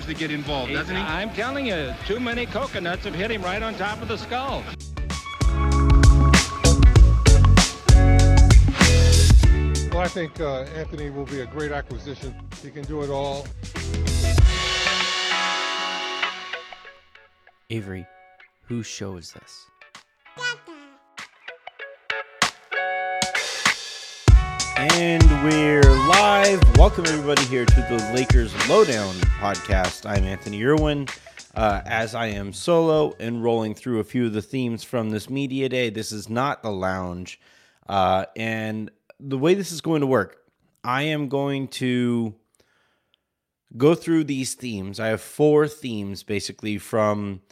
Seems to get involved, doesn't he? I'm telling you, too many coconuts have hit him right on top of the skull. Well, I think uh, Anthony will be a great acquisition. He can do it all. Avery, who shows this? And we're live. Welcome everybody here to the Lakers Lowdown podcast. I'm Anthony Irwin. Uh, as I am solo and rolling through a few of the themes from this media day. This is not the lounge. Uh, and the way this is going to work, I am going to go through these themes. I have four themes basically from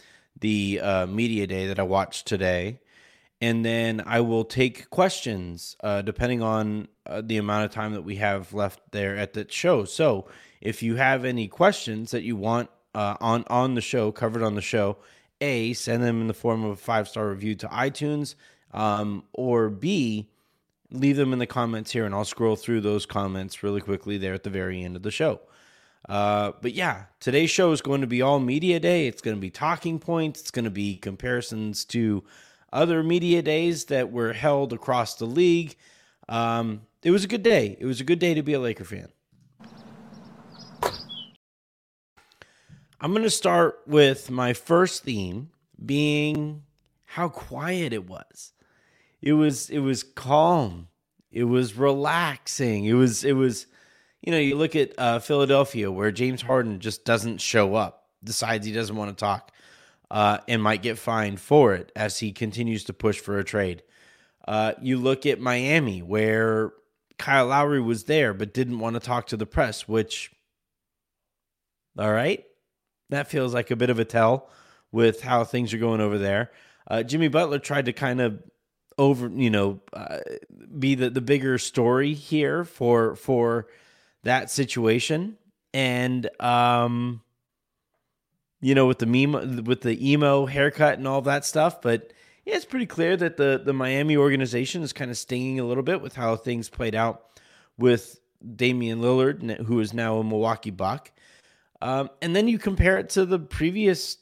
the uh, media day that I watched today and then I will take questions uh, depending on uh, the amount of time that we have left there at the show. So if you have any questions that you want uh, on on the show, covered on the show, a send them in the form of a five star review to iTunes, um, or b leave them in the comments here, and I'll scroll through those comments really quickly there at the very end of the show. Uh, but yeah, today's show is going to be all media day. It's going to be talking points. It's going to be comparisons to other media days that were held across the league. Um, it was a good day. It was a good day to be a Laker fan. I'm going to start with my first theme being how quiet it was. It was it was calm. It was relaxing. It was it was you know, you look at uh, Philadelphia where James Harden just doesn't show up, decides he doesn't want to talk uh, and might get fined for it as he continues to push for a trade. Uh, you look at Miami, where Kyle Lowry was there but didn't want to talk to the press, which, all right, that feels like a bit of a tell with how things are going over there. Uh, Jimmy Butler tried to kind of over, you know, uh, be the, the bigger story here for for that situation, and um, you know, with the meme, with the emo haircut and all that stuff. But yeah, it's pretty clear that the the Miami organization is kind of stinging a little bit with how things played out with Damian Lillard, who is now a Milwaukee Buck. Um, and then you compare it to the previous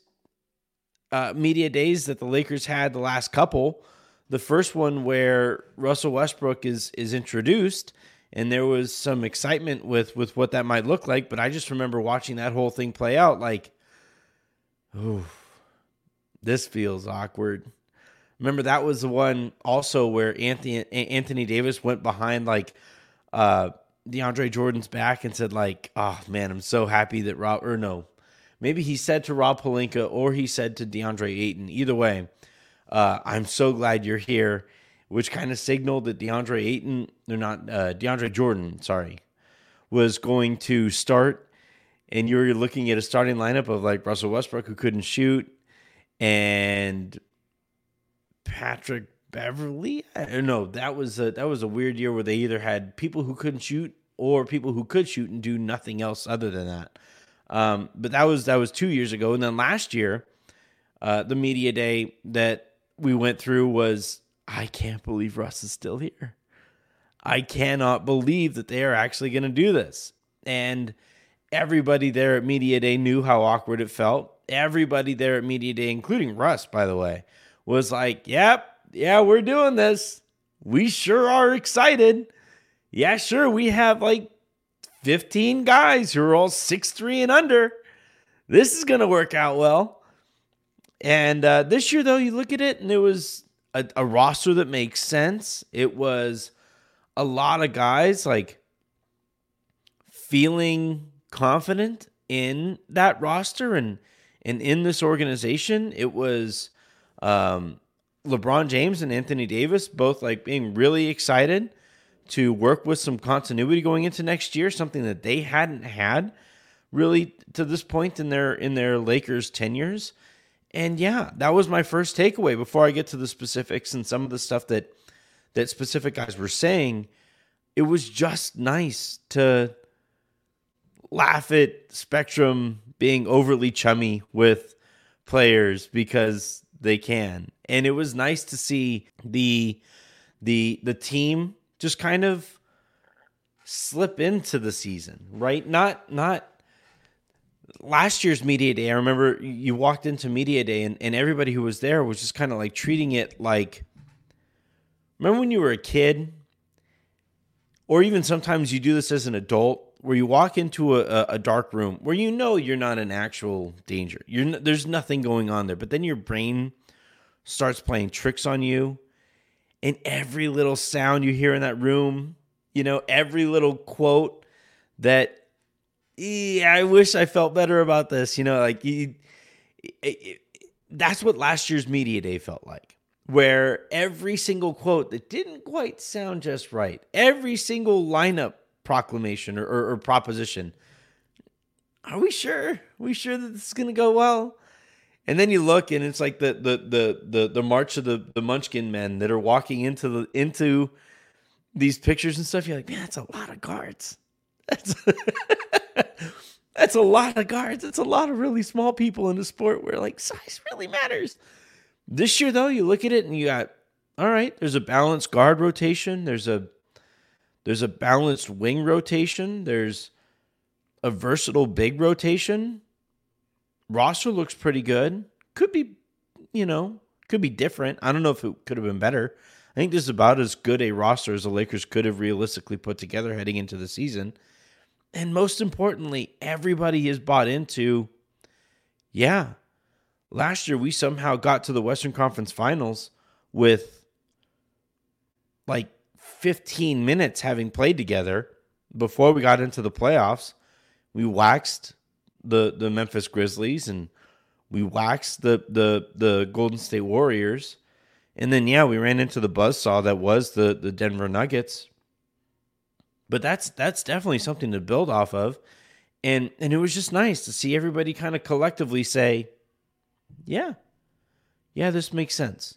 uh, media days that the Lakers had the last couple. The first one where Russell Westbrook is is introduced, and there was some excitement with with what that might look like. But I just remember watching that whole thing play out like oh, this feels awkward. Remember that was the one also where Anthony Anthony Davis went behind like uh DeAndre Jordan's back and said like, "Oh man, I'm so happy that Rob or no, maybe he said to Rob Pelinka or he said to DeAndre Ayton. Either way, uh, I'm so glad you're here." Which kind of signaled that DeAndre Ayton, they're not uh, DeAndre Jordan, sorry, was going to start and you're looking at a starting lineup of like Russell Westbrook who couldn't shoot and Patrick Beverley. I don't know. That was a that was a weird year where they either had people who couldn't shoot or people who could shoot and do nothing else other than that. Um, but that was that was two years ago, and then last year, uh, the media day that we went through was I can't believe Russ is still here. I cannot believe that they are actually going to do this, and everybody there at Media Day knew how awkward it felt. Everybody there at Media Day, including Russ, by the way, was like, yep, yeah, we're doing this. We sure are excited. Yeah, sure, we have like 15 guys who are all six three and under. This is going to work out well. And uh, this year, though, you look at it and it was a, a roster that makes sense. It was a lot of guys like feeling confident in that roster and and in this organization. It was um, LeBron James and Anthony Davis both like being really excited to work with some continuity going into next year, something that they hadn't had really to this point in their in their Lakers tenures. And yeah, that was my first takeaway before I get to the specifics and some of the stuff that that specific guys were saying. It was just nice to laugh at Spectrum being overly chummy with players because they can. And it was nice to see the the the team just kind of slip into the season, right? Not not last year's media day. I remember you walked into media day and, and everybody who was there was just kind of like treating it like remember when you were a kid? Or even sometimes you do this as an adult where you walk into a, a, dark room where you know you're not in actual danger. You're there's nothing going on there, but then your brain starts playing tricks on you and every little sound you hear in that room, you know, every little quote that I wish I felt better about this, you know, like you, it, it, that's what last year's media day felt like. Where every single quote that didn't quite sound just right, every single lineup proclamation or, or, or proposition, are we sure? Are we sure that this is going to go well? And then you look and it's like the the the the, the march of the, the munchkin men that are walking into the into these pictures and stuff. You're like, man, that's a lot of guards. That's that's a lot of guards. It's a lot of really small people in a sport where like size really matters. This year though, you look at it and you got all right, there's a balanced guard rotation, there's a there's a balanced wing rotation, there's a versatile big rotation roster looks pretty good. Could be, you know, could be different. I don't know if it could have been better. I think this is about as good a roster as the Lakers could have realistically put together heading into the season. And most importantly, everybody is bought into, yeah, last year we somehow got to the Western Conference Finals with like 15 minutes having played together before we got into the playoffs. We waxed the the Memphis Grizzlies and we waxed the the the Golden State Warriors. And then yeah, we ran into the buzzsaw that was the the Denver Nuggets. But that's that's definitely something to build off of. And and it was just nice to see everybody kind of collectively say, "Yeah. Yeah, this makes sense."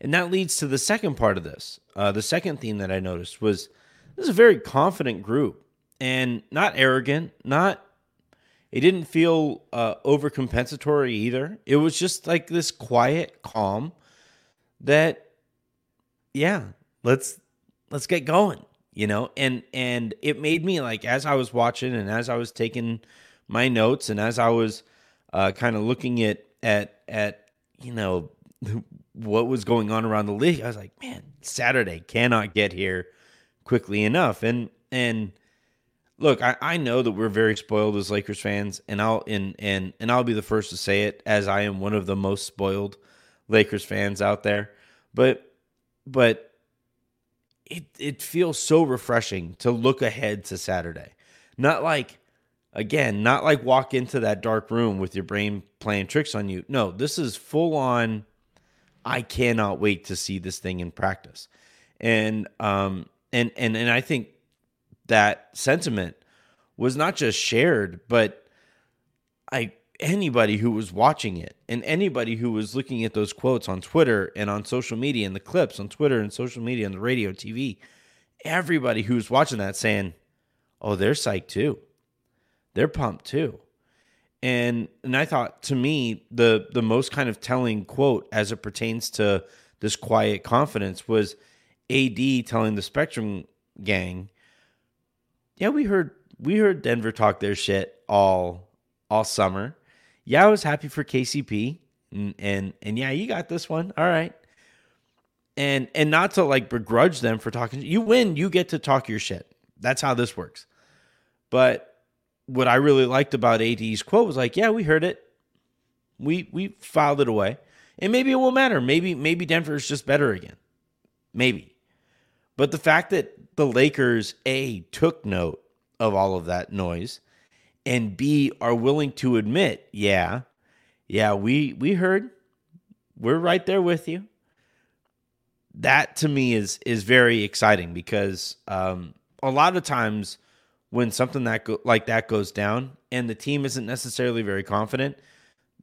And that leads to the second part of this. Uh, the second theme that I noticed was this is a very confident group and not arrogant, not it didn't feel uh, overcompensatory either. It was just like this quiet calm that, yeah, let's let's get going, you know. And and it made me like as I was watching and as I was taking my notes and as I was uh, kind of looking at at at you know what was going on around the league, I was like, man, Saturday cannot get here quickly enough. And and look, I, I know that we're very spoiled as Lakers fans, and I'll and and and I'll be the first to say it, as I am one of the most spoiled Lakers fans out there. But but it it feels so refreshing to look ahead to Saturday. Not like again, not like walk into that dark room with your brain playing tricks on you. No, this is full on I cannot wait to see this thing in practice. And um and and and I think that sentiment was not just shared, but I anybody who was watching it and anybody who was looking at those quotes on Twitter and on social media and the clips on Twitter and social media and the radio, TV, everybody who was watching that saying, "Oh, they're psyched too. They're pumped too." And and I thought to me the the most kind of telling quote as it pertains to this quiet confidence was AD telling the Spectrum gang, "Yeah, we heard we heard Denver talk their shit all all summer. Yeah, I was happy for KCP, and and, and yeah, you got this one. All right." And and not to like begrudge them for talking. You win, you get to talk your shit. That's how this works. But what I really liked about AD's quote was like, "Yeah, we heard it. We we filed it away, and maybe it will matter. Maybe maybe Denver is just better again. Maybe." But the fact that the Lakers a took note of all of that noise, and b are willing to admit, yeah, yeah, we we heard, we're right there with you. That to me is is very exciting because um, a lot of times when something that go, like that goes down and the team isn't necessarily very confident,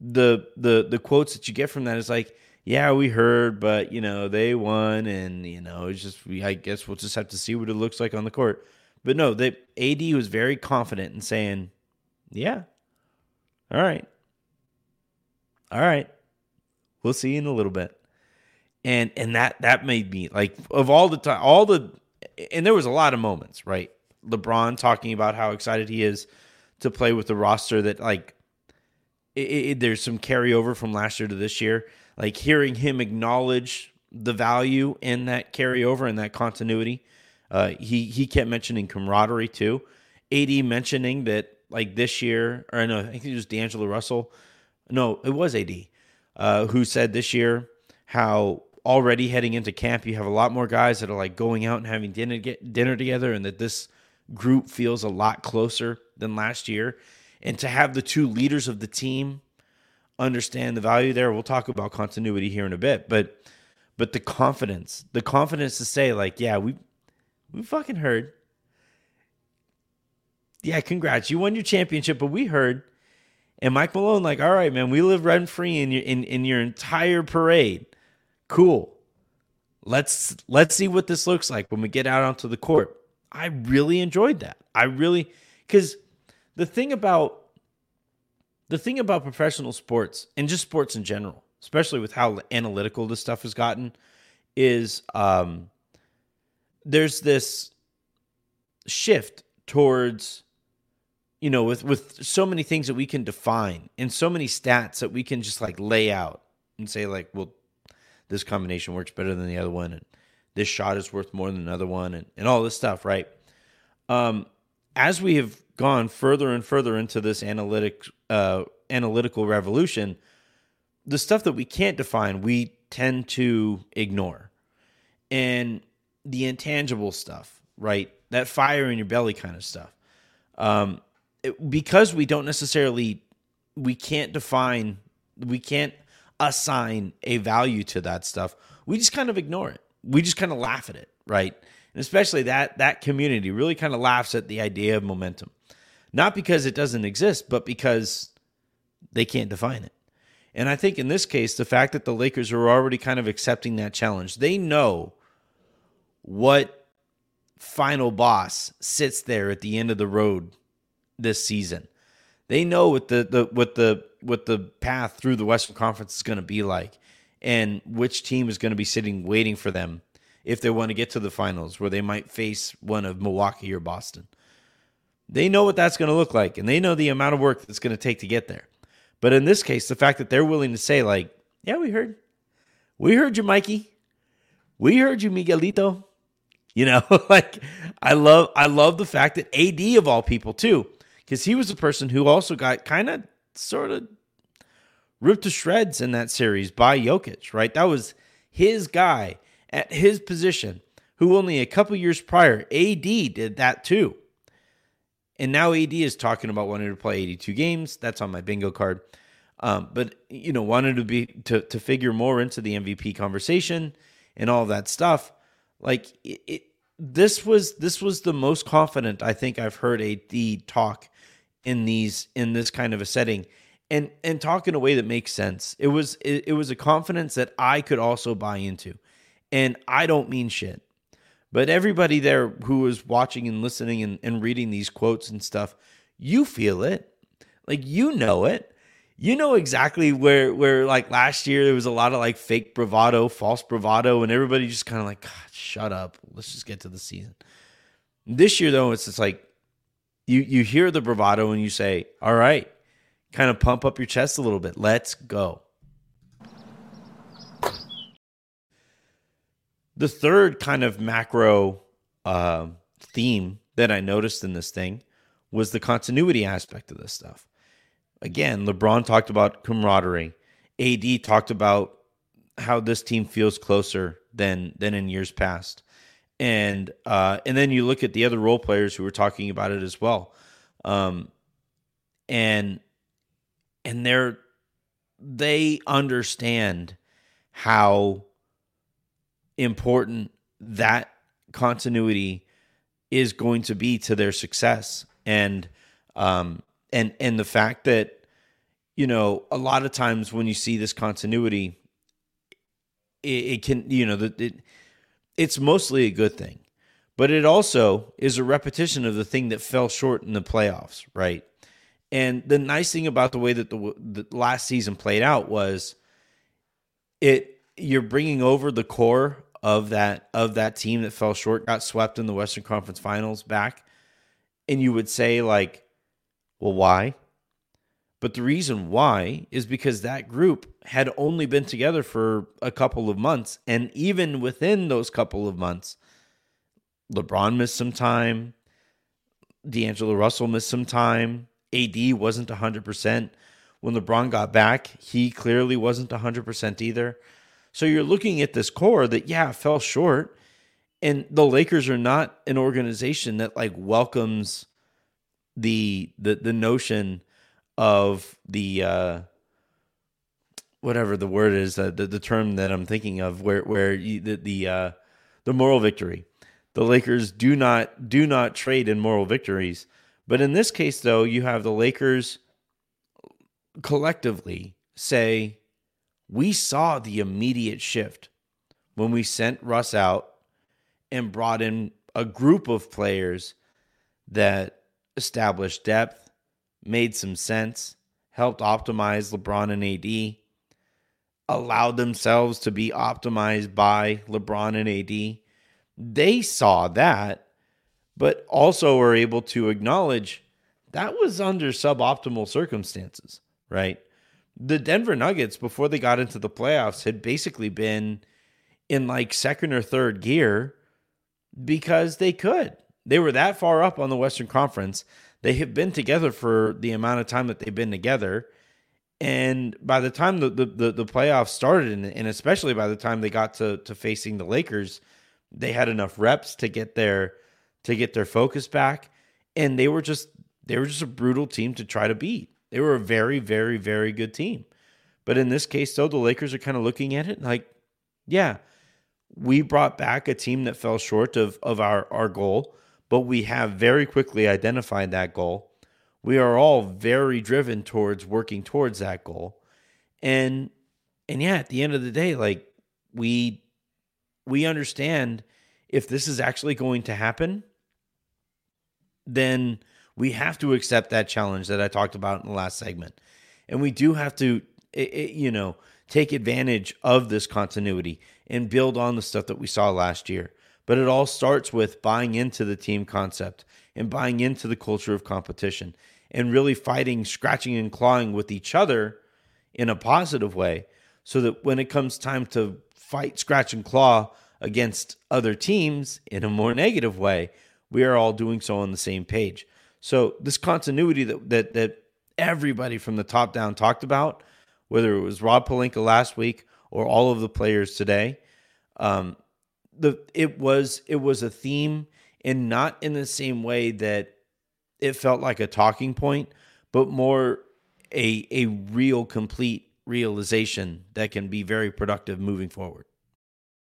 the the the quotes that you get from that is like, yeah, we heard, but you know they won, and you know it's just we. I guess we'll just have to see what it looks like on the court. But no, the AD was very confident in saying, yeah, all right, all right, we'll see you in a little bit, and and that that made me like of all the time, all the, and there was a lot of moments, right? LeBron talking about how excited he is to play with the roster that like it, it, there's some carryover from last year to this year. Like hearing him acknowledge the value in that carryover and that continuity. Uh, he he kept mentioning camaraderie too. AD mentioning that like this year, or no, I think it was D'Angelo Russell. No, it was AD uh, who said this year how already heading into camp you have a lot more guys that are like going out and having dinner get dinner together, and that this group feels a lot closer than last year. And to have the two leaders of the team understand the value there, we'll talk about continuity here in a bit, but but the confidence, the confidence to say like, yeah, we we fucking heard. Yeah, congrats. You won your championship, but we heard. And Mike Malone, like, all right, man, we live rent free in your in, in your entire parade. Cool. Let's let's see what this looks like when we get out onto the court. I really enjoyed that. I really because the thing about the thing about professional sports and just sports in general, especially with how analytical this stuff has gotten, is um, there's this shift towards you know with with so many things that we can define and so many stats that we can just like lay out and say like well this combination works better than the other one and this shot is worth more than another one and, and all this stuff, right? Um, as we have gone further and further into this analytic uh, analytical revolution, the stuff that we can't define, we tend to ignore. And the intangible stuff, right? That fire in your belly kind of stuff. Um, it, because we don't necessarily, we can't define, we can't assign a value to that stuff. We just kind of ignore it we just kind of laugh at it, right? And especially that that community really kind of laughs at the idea of momentum. Not because it doesn't exist, but because they can't define it. And I think in this case, the fact that the Lakers are already kind of accepting that challenge, they know what final boss sits there at the end of the road this season. They know what the, the what the what the path through the Western Conference is going to be like and which team is going to be sitting waiting for them if they want to get to the finals where they might face one of Milwaukee or Boston. They know what that's going to look like and they know the amount of work that's going to take to get there. But in this case, the fact that they're willing to say, like, yeah, we heard. We heard you, Mikey. We heard you, Miguelito. You know, like I love I love the fact that AD of all people too, because he was the person who also got kind of sort of ripped to shreds in that series by Jokic, right? That was his guy at his position, who only a couple years prior, AD did that too. And now AD is talking about wanting to play 82 games. That's on my bingo card. Um, but you know, wanted to be to to figure more into the MVP conversation and all that stuff. Like it, it, this was this was the most confident I think I've heard AD talk in these in this kind of a setting and and talk in a way that makes sense. It was it, it was a confidence that I could also buy into. And I don't mean shit. But everybody there who was watching and listening and, and reading these quotes and stuff, you feel it. Like you know it. You know exactly where where like last year there was a lot of like fake bravado, false bravado, and everybody just kind of like, God, shut up. Let's just get to the season. This year though, it's just like you you hear the bravado and you say, All right, kind of pump up your chest a little bit. Let's go. The third kind of macro uh, theme that I noticed in this thing was the continuity aspect of this stuff. Again, LeBron talked about camaraderie. AD talked about how this team feels closer than than in years past. And uh, and then you look at the other role players who were talking about it as well. Um, and and they're they understand how important that continuity is going to be to their success. And um and and the fact that you know a lot of times when you see this continuity it, it can you know that it, it's mostly a good thing but it also is a repetition of the thing that fell short in the playoffs right and the nice thing about the way that the, the last season played out was it you're bringing over the core of that of that team that fell short, got swept in the Western Conference Finals back, and you would say like, well, why? But the reason why is because that group had only been together for a couple of months, and even within those couple of months, LeBron missed some time, D'Angelo Russell missed some time, AD wasn't 100%. When LeBron got back, he clearly wasn't 100% either. So you're looking at this core that, yeah, fell short. And the Lakers are not an organization that like welcomes the the the notion of the uh whatever the word is uh, the the term that I'm thinking of where where you, the the uh the moral victory. The Lakers do not do not trade in moral victories. But in this case though, you have the Lakers collectively say we saw the immediate shift when we sent Russ out and brought in a group of players that established depth, made some sense, helped optimize LeBron and AD, allowed themselves to be optimized by LeBron and AD. They saw that, but also were able to acknowledge that was under suboptimal circumstances, right? the Denver Nuggets before they got into the playoffs had basically been in like second or third gear because they could. They were that far up on the Western Conference. They have been together for the amount of time that they've been together. And by the time the, the, the, playoffs started, and, and especially by the time they got to, to facing the Lakers, they had enough reps to get their to get their focus back. And they were just they were just a brutal team to try to beat. They were a very, very, very good team. But in this case, though, the Lakers are kind of looking at it like, yeah, we brought back a team that fell short of, of our, our goal, but we have very quickly identified that goal. We are all very driven towards working towards that goal. And and yeah, at the end of the day, like we we understand if this is actually going to happen, then we have to accept that challenge that I talked about in the last segment. And we do have to, you know, take advantage of this continuity and build on the stuff that we saw last year. But it all starts with buying into the team concept and buying into the culture of competition and really fighting, scratching, and clawing with each other in a positive way so that when it comes time to fight, scratch, and claw against other teams in a more negative way, we are all doing so on the same page. So this continuity that that that everybody from the top down talked about, whether it was Rob Pelinka last week or all of the players today, um, the it was it was a theme, and not in the same way that it felt like a talking point, but more a a real complete realization that can be very productive moving forward.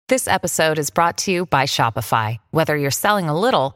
This episode is brought to you by Shopify. Whether you're selling a little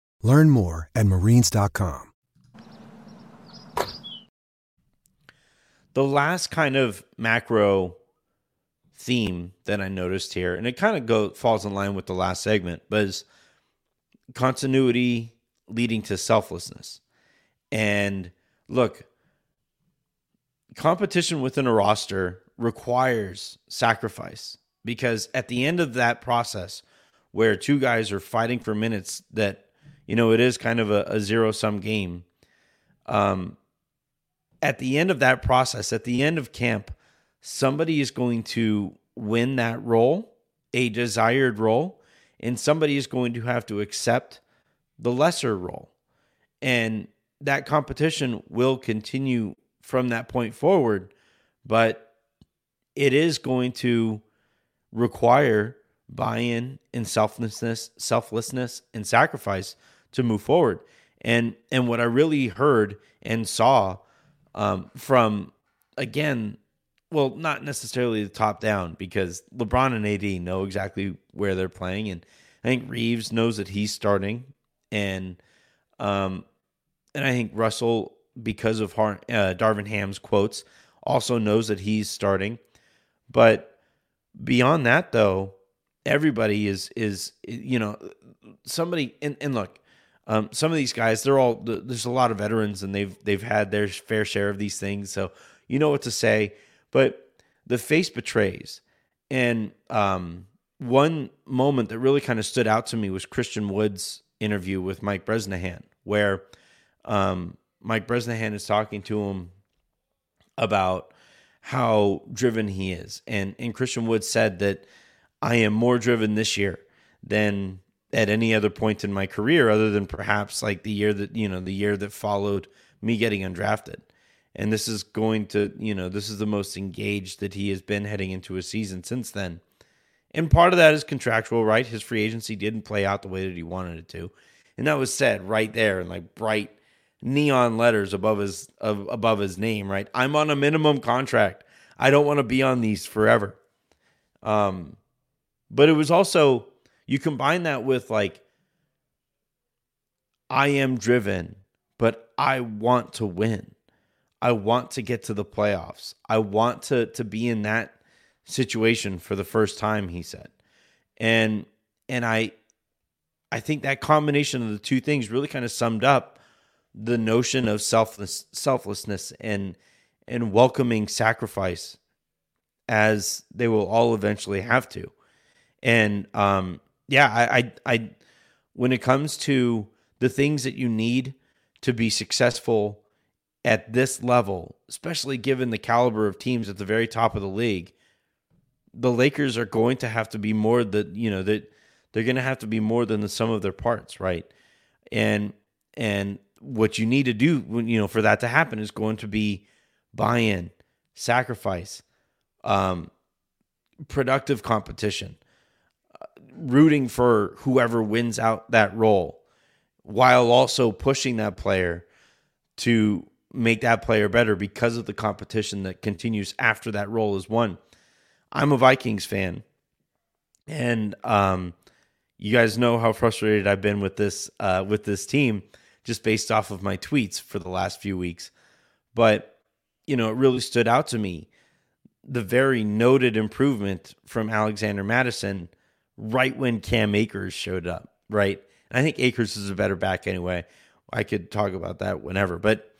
Learn more at marines.com. The last kind of macro theme that I noticed here, and it kind of go falls in line with the last segment, was continuity leading to selflessness. And look, competition within a roster requires sacrifice because at the end of that process, where two guys are fighting for minutes, that you know it is kind of a, a zero sum game. Um, at the end of that process, at the end of camp, somebody is going to win that role, a desired role, and somebody is going to have to accept the lesser role. And that competition will continue from that point forward, but it is going to require buy-in and selflessness, selflessness and sacrifice to move forward. And and what I really heard and saw um, from again, well, not necessarily the top down because LeBron and AD know exactly where they're playing, and I think Reaves knows that he's starting, and um, and I think Russell because of Har- uh, Darvin Ham's quotes also knows that he's starting, but beyond that though everybody is is you know somebody and, and look um, some of these guys they're all there's a lot of veterans and they've they've had their fair share of these things so you know what to say. But the face betrays. And um, one moment that really kind of stood out to me was Christian Wood's interview with Mike Bresnahan where um, Mike Bresnahan is talking to him about how driven he is. And and Christian Wood said that I am more driven this year than at any other point in my career, other than perhaps like the year that, you know, the year that followed me getting undrafted. And this is going to, you know, this is the most engaged that he has been heading into a season since then. And part of that is contractual, right? His free agency didn't play out the way that he wanted it to. And that was said right there in like bright neon letters above his above his name, right? I'm on a minimum contract. I don't want to be on these forever. Um but it was also, you combine that with like, I am driven, but I want to win. I want to get to the playoffs. I want to to be in that situation for the first time, he said. And and I I think that combination of the two things really kind of summed up the notion of selfless selflessness and and welcoming sacrifice as they will all eventually have to. And um, yeah, I, I, I, when it comes to the things that you need to be successful at this level, especially given the caliber of teams at the very top of the league, the Lakers are going to have to be more that you know that they're going to have to be more than the sum of their parts, right? And and what you need to do, you know, for that to happen is going to be buy-in, sacrifice, um, productive competition, rooting for whoever wins out that role, while also pushing that player to make that player better because of the competition that continues after that role is won. I'm a Vikings fan, and um, you guys know how frustrated I've been with this uh, with this team just based off of my tweets for the last few weeks. But you know, it really stood out to me the very noted improvement from Alexander Mattison right when Cam Akers showed up. Right, and I think Akers is a better back anyway. I could talk about that whenever, but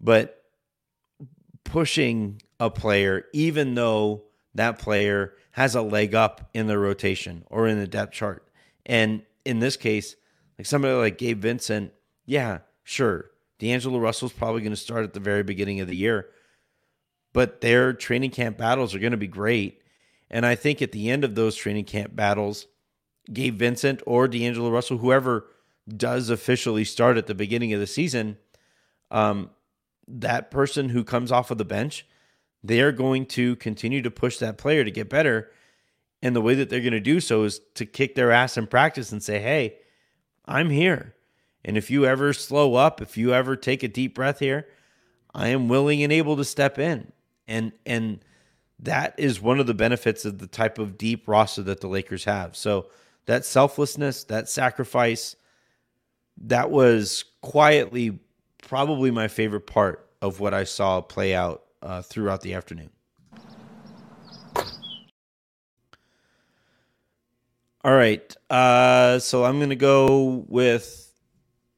but pushing a player, even though that player has a leg up in the rotation or in the depth chart. And in this case, like somebody like Gabe Vincent, yeah, sure. D'Angelo Russell's probably going to start at the very beginning of the year, but their training camp battles are going to be great. And I think at the end of those training camp battles, Gabe Vincent or D'Angelo Russell, whoever does officially start at the beginning of the season, um, that person who comes off of the bench, they are going to continue to push that player to get better. And the way that they're going to do so is to kick their ass in practice and say, hey, I'm here. And if you ever slow up, if you ever take a deep breath here, I am willing and able to step in. And and that is one of the benefits of the type of deep roster that the Lakers have. So that selflessness, that sacrifice, that was quietly probably my favorite part of what I saw play out uh, throughout the afternoon. All right. Uh, so I'm going to go with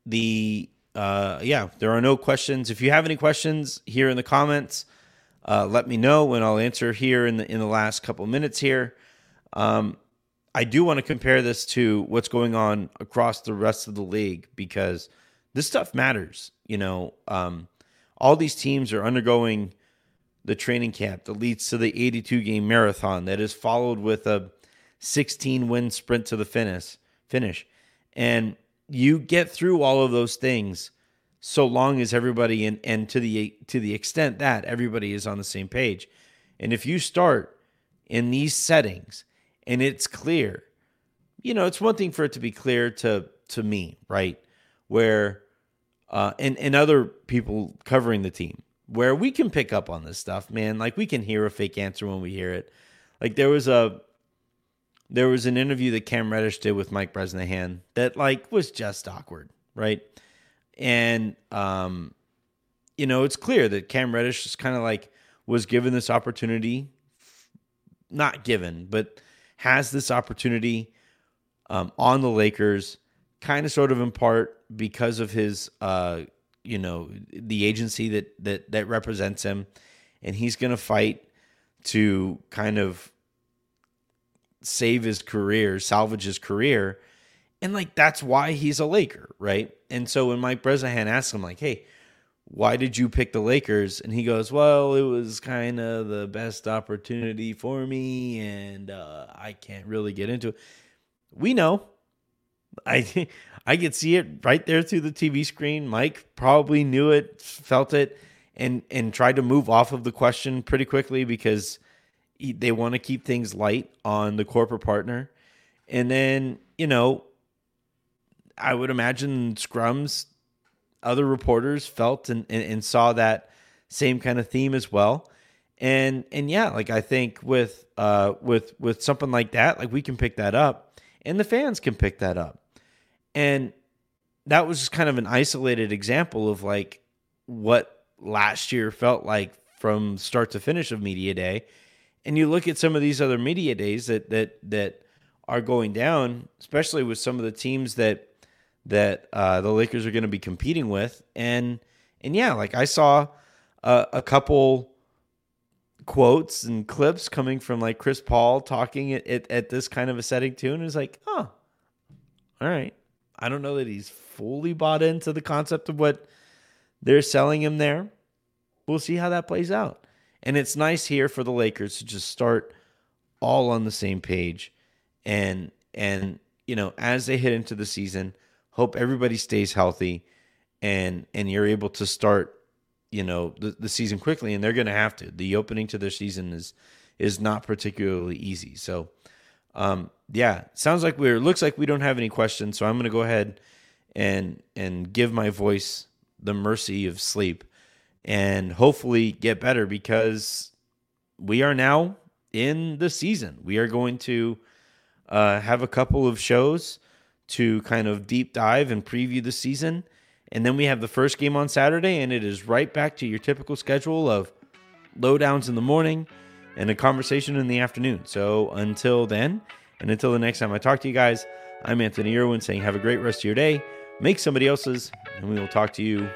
the. Uh, yeah, there are no questions. If you have any questions here in the comments, uh, let me know and I'll answer here in the in the last couple minutes here. Um, I do want to compare this to what's going on across the rest of the league because this stuff matters. You know, um, all these teams are undergoing the training camp that leads to the 82 game marathon that is followed with a 16 win sprint to the finish. Finish, and you get through all of those things so long as everybody and and to the to the extent that everybody is on the same page. And if you start in these settings and it's clear, you know, it's one thing for it to be clear to to me, right? Where uh, and and other people covering the team where we can pick up on this stuff, man. Like we can hear a fake answer when we hear it. Like there was a there was an interview that Cam Reddish did with Mike Bresnahan that like was just awkward, right? And um, you know, it's clear that Cam Reddish is kind of like was given this opportunity, not given, but has this opportunity um, on the Lakers, kind of sort of in part because of his uh, you know the agency that that that represents him and he's going to fight to kind of save his career, salvage his career. And like that's why he's a Laker, right? And so when Mike Bresnahan asks him like, "Hey, why did you pick the Lakers?" and he goes, "Well, it was kind of the best opportunity for me and uh, I can't really get into it." We know I I could see it right there through the TV screen. Mike probably knew it, felt it, and and tried to move off of the question pretty quickly because he, they want to keep things light on the corporate partner. And then you know, I would imagine scrums, other reporters felt and, and, and saw that same kind of theme as well. And and yeah, like I think with uh with with something like that, like we can pick that up, and the fans can pick that up and that was just kind of an isolated example of like what last year felt like from start to finish of media day. And you look at some of these other media days that that that are going down, especially with some of the teams that that uh, the Lakers are going to be competing with, and and yeah, like I saw a, a couple quotes and clips coming from like Chris Paul talking at, at, at this kind of a setting too, and it's like, oh, all right, I don't know that he's fully bought into the concept of what they're selling him there. We'll see how that plays out. And it's nice here for the Lakers to just start all on the same page and and you know, as they hit into the season, hope everybody stays healthy and and you're able to start you know the, the season quickly and they're going to have to. The opening to their season is is not particularly easy. So um yeah sounds like we're looks like we don't have any questions so i'm going to go ahead and and give my voice the mercy of sleep and hopefully get better because we are now in the season. We are going to uh, have a couple of shows to kind of deep dive and preview the season and then we have the first game on Saturday, and it is right back to your typical schedule of lowdowns in the morning and a conversation in the afternoon. So until then, and until the next time I talk to you guys, I'm Anthony Irwin saying have a great rest of your day, make somebody else's, and we will talk to you